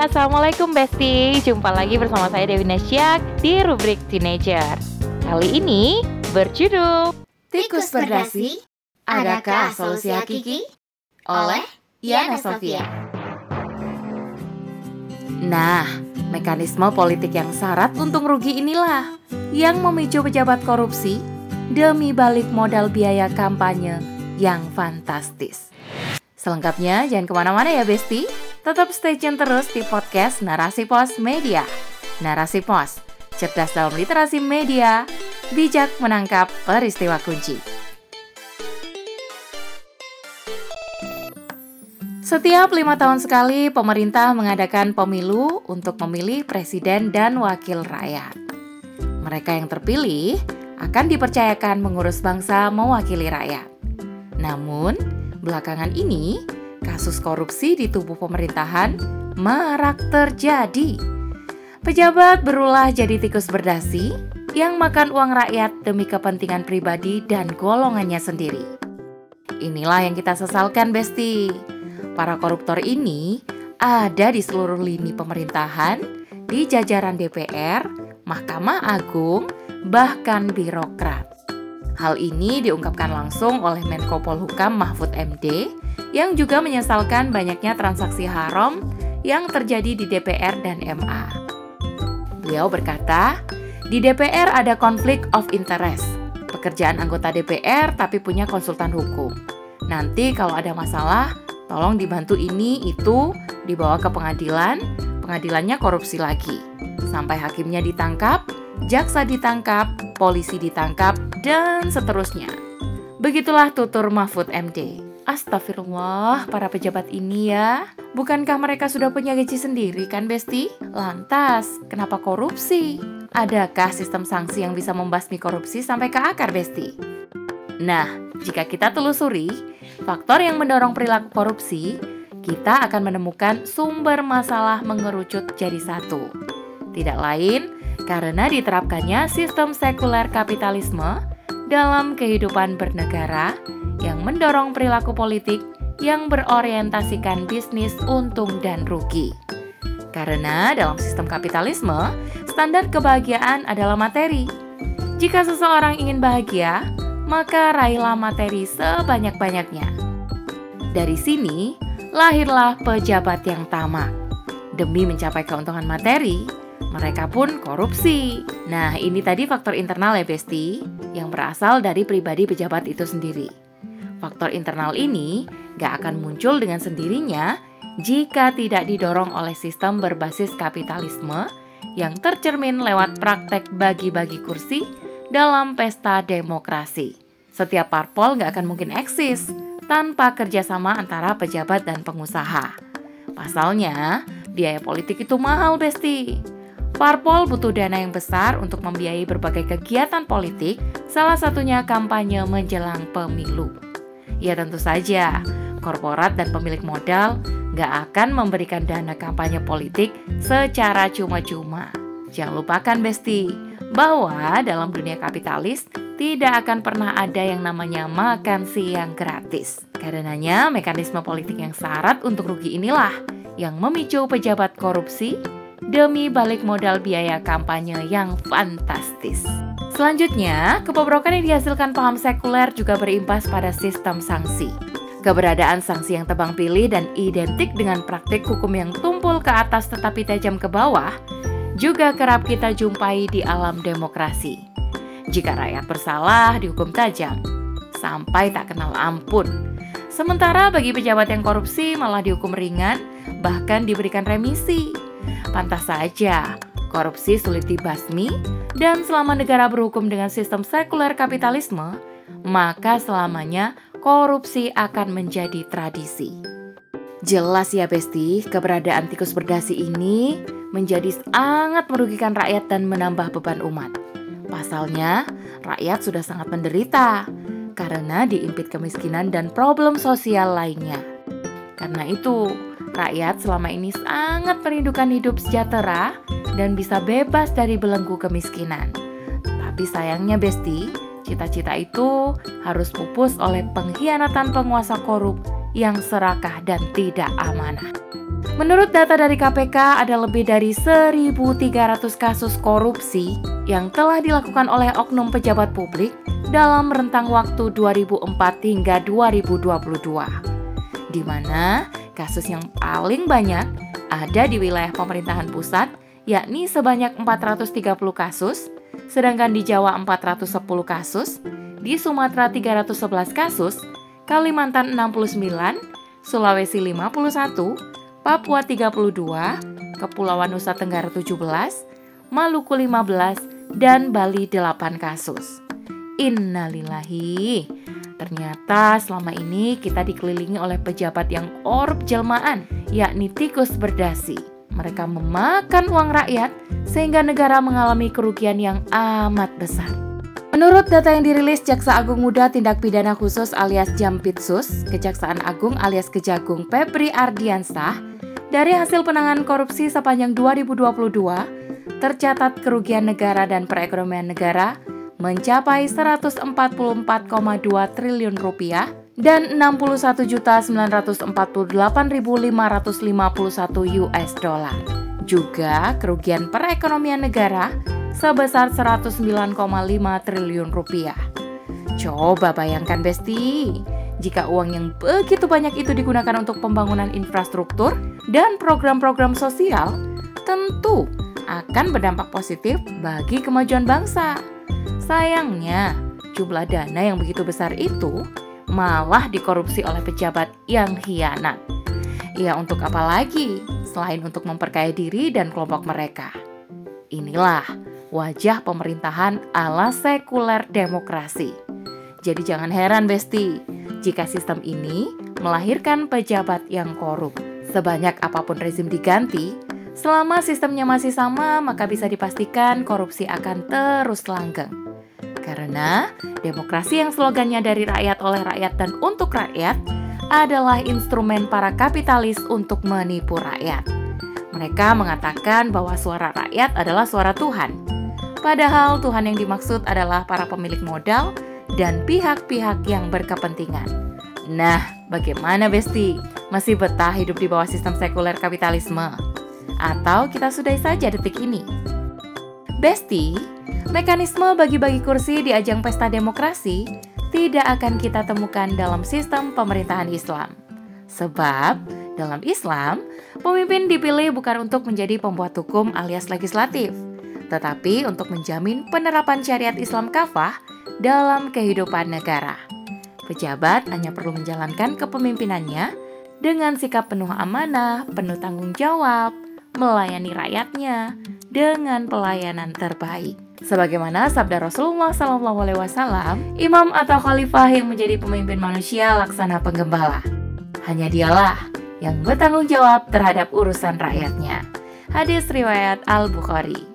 Assalamualaikum Besti. Jumpa lagi bersama saya Dewi Nasyak di rubrik Teenager. Kali ini berjudul Tikus berdasi, adakah solusi hakiki? Oleh Yana Sofia. Nah, mekanisme politik yang syarat untung rugi inilah Yang memicu pejabat korupsi Demi balik modal biaya kampanye yang fantastis. Selengkapnya jangan ke mana-mana ya Besti Tetap stay tune terus di podcast Narasi Pos Media. Narasi Pos, cerdas dalam literasi media, bijak menangkap peristiwa kunci. Setiap lima tahun sekali, pemerintah mengadakan pemilu untuk memilih presiden dan wakil rakyat. Mereka yang terpilih akan dipercayakan mengurus bangsa mewakili rakyat. Namun, belakangan ini kasus korupsi di tubuh pemerintahan marak terjadi. Pejabat berulah jadi tikus berdasi yang makan uang rakyat demi kepentingan pribadi dan golongannya sendiri. Inilah yang kita sesalkan, Besti. Para koruptor ini ada di seluruh lini pemerintahan, di jajaran DPR, Mahkamah Agung, bahkan birokrat. Hal ini diungkapkan langsung oleh Menko Polhukam Mahfud MD yang juga menyesalkan banyaknya transaksi haram yang terjadi di DPR dan MA. Beliau berkata, di DPR ada konflik of interest. Pekerjaan anggota DPR tapi punya konsultan hukum. Nanti kalau ada masalah, tolong dibantu ini itu dibawa ke pengadilan, pengadilannya korupsi lagi. Sampai hakimnya ditangkap, jaksa ditangkap, polisi ditangkap, dan seterusnya. Begitulah tutur Mahfud MD. Astagfirullah, para pejabat ini ya. Bukankah mereka sudah punya gaji sendiri kan, Besti? Lantas, kenapa korupsi? Adakah sistem sanksi yang bisa membasmi korupsi sampai ke akar, Besti? Nah, jika kita telusuri, faktor yang mendorong perilaku korupsi, kita akan menemukan sumber masalah mengerucut jadi satu. Tidak lain karena diterapkannya sistem sekuler kapitalisme dalam kehidupan bernegara yang mendorong perilaku politik yang berorientasikan bisnis untung dan rugi. Karena dalam sistem kapitalisme, standar kebahagiaan adalah materi. Jika seseorang ingin bahagia, maka raihlah materi sebanyak-banyaknya. Dari sini, lahirlah pejabat yang tamak. Demi mencapai keuntungan materi, mereka pun korupsi. Nah, ini tadi faktor internal ya, Besti, yang berasal dari pribadi pejabat itu sendiri. Faktor internal ini gak akan muncul dengan sendirinya jika tidak didorong oleh sistem berbasis kapitalisme yang tercermin lewat praktek bagi-bagi kursi dalam pesta demokrasi. Setiap parpol gak akan mungkin eksis tanpa kerjasama antara pejabat dan pengusaha. Pasalnya, biaya politik itu mahal, Besti. Parpol butuh dana yang besar untuk membiayai berbagai kegiatan politik, salah satunya kampanye menjelang pemilu. Ya tentu saja, korporat dan pemilik modal nggak akan memberikan dana kampanye politik secara cuma-cuma. Jangan lupakan Besti, bahwa dalam dunia kapitalis tidak akan pernah ada yang namanya makan siang gratis. Karenanya mekanisme politik yang syarat untuk rugi inilah yang memicu pejabat korupsi demi balik modal biaya kampanye yang fantastis. Selanjutnya, kebobrokan yang dihasilkan paham sekuler juga berimpas pada sistem sanksi. Keberadaan sanksi yang tebang pilih dan identik dengan praktik hukum yang tumpul ke atas tetapi tajam ke bawah juga kerap kita jumpai di alam demokrasi. Jika rakyat bersalah dihukum tajam, sampai tak kenal ampun. Sementara bagi pejabat yang korupsi malah dihukum ringan, bahkan diberikan remisi. Pantas saja, korupsi sulit dibasmi, dan selama negara berhukum dengan sistem sekuler kapitalisme, maka selamanya korupsi akan menjadi tradisi. Jelas ya Besti, keberadaan tikus berdasi ini menjadi sangat merugikan rakyat dan menambah beban umat. Pasalnya, rakyat sudah sangat menderita karena diimpit kemiskinan dan problem sosial lainnya. Karena itu, Rakyat selama ini sangat merindukan hidup sejahtera dan bisa bebas dari belenggu kemiskinan. Tapi sayangnya Besti, cita-cita itu harus pupus oleh pengkhianatan penguasa korup yang serakah dan tidak amanah. Menurut data dari KPK, ada lebih dari 1.300 kasus korupsi yang telah dilakukan oleh oknum pejabat publik dalam rentang waktu 2004 hingga 2022. Di mana kasus yang paling banyak ada di wilayah pemerintahan pusat, yakni sebanyak 430 kasus, sedangkan di Jawa 410 kasus, di Sumatera 311 kasus, Kalimantan 69, Sulawesi 51, Papua 32, Kepulauan Nusa Tenggara 17, Maluku 15, dan Bali 8 kasus. Innalillahi. Ternyata selama ini kita dikelilingi oleh pejabat yang orb jelmaan, yakni tikus berdasi. Mereka memakan uang rakyat sehingga negara mengalami kerugian yang amat besar. Menurut data yang dirilis Jaksa Agung Muda Tindak Pidana Khusus alias Jampitsus, Kejaksaan Agung alias Kejagung Febri Ardiansah, dari hasil penanganan korupsi sepanjang 2022, tercatat kerugian negara dan perekonomian negara mencapai 144,2 triliun rupiah dan 61.948.551 US dollar. Juga kerugian perekonomian negara sebesar 109,5 triliun rupiah. Coba bayangkan Besti, jika uang yang begitu banyak itu digunakan untuk pembangunan infrastruktur, dan program-program sosial tentu akan berdampak positif bagi kemajuan bangsa. Sayangnya, jumlah dana yang begitu besar itu malah dikorupsi oleh pejabat yang hianat. Ya untuk apa lagi selain untuk memperkaya diri dan kelompok mereka? Inilah wajah pemerintahan ala sekuler demokrasi. Jadi jangan heran Besti, jika sistem ini melahirkan pejabat yang korup. Sebanyak apa pun rezim diganti, selama sistemnya masih sama, maka bisa dipastikan korupsi akan terus langgeng. Karena demokrasi yang slogannya dari rakyat oleh rakyat dan untuk rakyat adalah instrumen para kapitalis untuk menipu rakyat. Mereka mengatakan bahwa suara rakyat adalah suara Tuhan. Padahal Tuhan yang dimaksud adalah para pemilik modal dan pihak-pihak yang berkepentingan. Nah, bagaimana Besti? Masih betah hidup di bawah sistem sekuler kapitalisme? Atau kita sudahi saja detik ini? Besti, mekanisme bagi-bagi kursi di ajang pesta demokrasi tidak akan kita temukan dalam sistem pemerintahan Islam. Sebab, dalam Islam, pemimpin dipilih bukan untuk menjadi pembuat hukum alias legislatif, tetapi untuk menjamin penerapan syariat Islam kafah dalam kehidupan negara. Pejabat hanya perlu menjalankan kepemimpinannya dengan sikap penuh amanah, penuh tanggung jawab, melayani rakyatnya dengan pelayanan terbaik. Sebagaimana sabda Rasulullah SAW, imam atau khalifah yang menjadi pemimpin manusia laksana penggembala. Hanya dialah yang bertanggung jawab terhadap urusan rakyatnya. Hadis riwayat Al-Bukhari.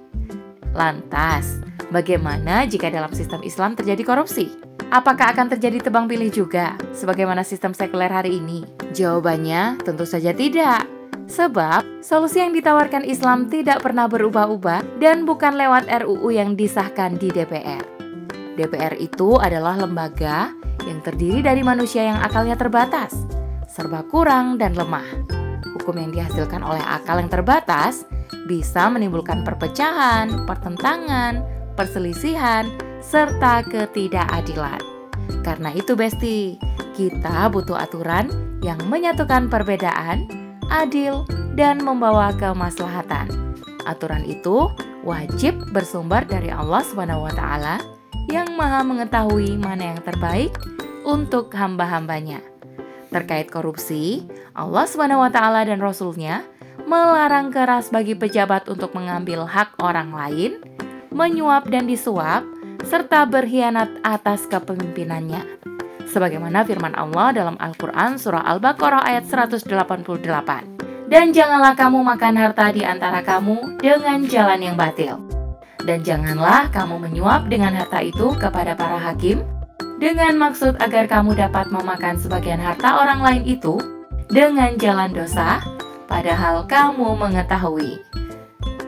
Lantas, bagaimana jika dalam sistem Islam terjadi korupsi? Apakah akan terjadi tebang pilih juga, sebagaimana sistem sekuler hari ini? Jawabannya tentu saja tidak. Sebab, solusi yang ditawarkan Islam tidak pernah berubah-ubah dan bukan lewat RUU yang disahkan di DPR. DPR itu adalah lembaga yang terdiri dari manusia yang akalnya terbatas, serba kurang dan lemah. Hukum yang dihasilkan oleh akal yang terbatas bisa menimbulkan perpecahan, pertentangan, perselisihan, serta ketidakadilan. Karena itu Besti, kita butuh aturan yang menyatukan perbedaan, adil, dan membawa kemaslahatan. Aturan itu wajib bersumber dari Allah SWT yang maha mengetahui mana yang terbaik untuk hamba-hambanya. Terkait korupsi, Allah SWT dan Rasulnya melarang keras bagi pejabat untuk mengambil hak orang lain, menyuap dan disuap, serta berkhianat atas kepemimpinannya. Sebagaimana firman Allah dalam Al-Quran Surah Al-Baqarah ayat 188. Dan janganlah kamu makan harta di antara kamu dengan jalan yang batil. Dan janganlah kamu menyuap dengan harta itu kepada para hakim dengan maksud agar kamu dapat memakan sebagian harta orang lain itu dengan jalan dosa, padahal kamu mengetahui.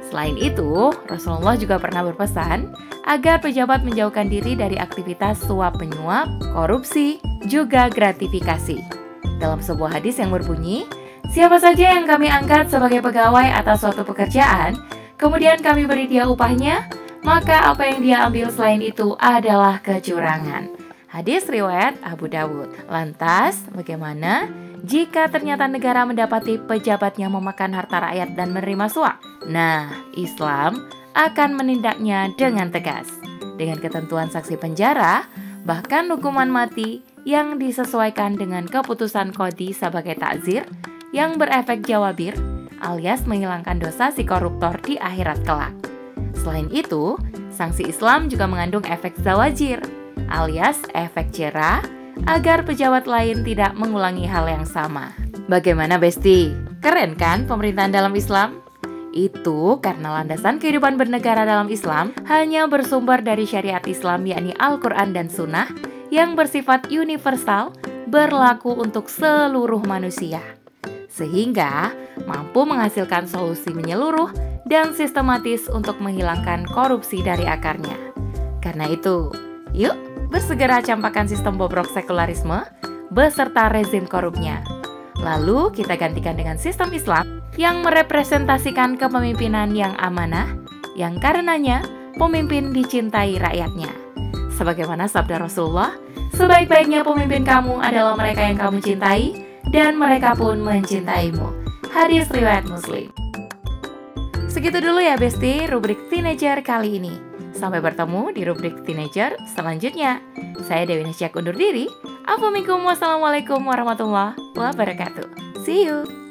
Selain itu, Rasulullah juga pernah berpesan agar pejabat menjauhkan diri dari aktivitas suap menyuap, korupsi, juga gratifikasi. Dalam sebuah hadis yang berbunyi, siapa saja yang kami angkat sebagai pegawai atas suatu pekerjaan, kemudian kami beri dia upahnya, maka apa yang dia ambil selain itu adalah kecurangan. Hadis riwayat Abu Dawud. Lantas, bagaimana jika ternyata negara mendapati pejabatnya memakan harta rakyat dan menerima suap? Nah, Islam akan menindaknya dengan tegas. Dengan ketentuan saksi penjara, bahkan hukuman mati yang disesuaikan dengan keputusan kodi sebagai takzir yang berefek jawabir alias menghilangkan dosa si koruptor di akhirat kelak. Selain itu, sanksi Islam juga mengandung efek zawajir alias efek jerah agar pejabat lain tidak mengulangi hal yang sama. Bagaimana Besti? Keren kan pemerintahan dalam Islam? Itu karena landasan kehidupan bernegara dalam Islam hanya bersumber dari syariat Islam yakni Al-Quran dan Sunnah yang bersifat universal berlaku untuk seluruh manusia, sehingga mampu menghasilkan solusi menyeluruh dan sistematis untuk menghilangkan korupsi dari akarnya. Karena itu, yuk bersegera campakkan sistem bobrok sekularisme beserta rezim korupnya. Lalu kita gantikan dengan sistem Islam yang merepresentasikan kepemimpinan yang amanah, yang karenanya pemimpin dicintai rakyatnya. Sebagaimana sabda Rasulullah, sebaik-baiknya pemimpin kamu adalah mereka yang kamu cintai, dan mereka pun mencintaimu. Hadis riwayat Muslim. Segitu dulu ya Besti, rubrik teenager kali ini. Sampai bertemu di rubrik teenager selanjutnya. Saya Dewi Nasyak undur diri. Assalamualaikum warahmatullahi wabarakatuh. See you.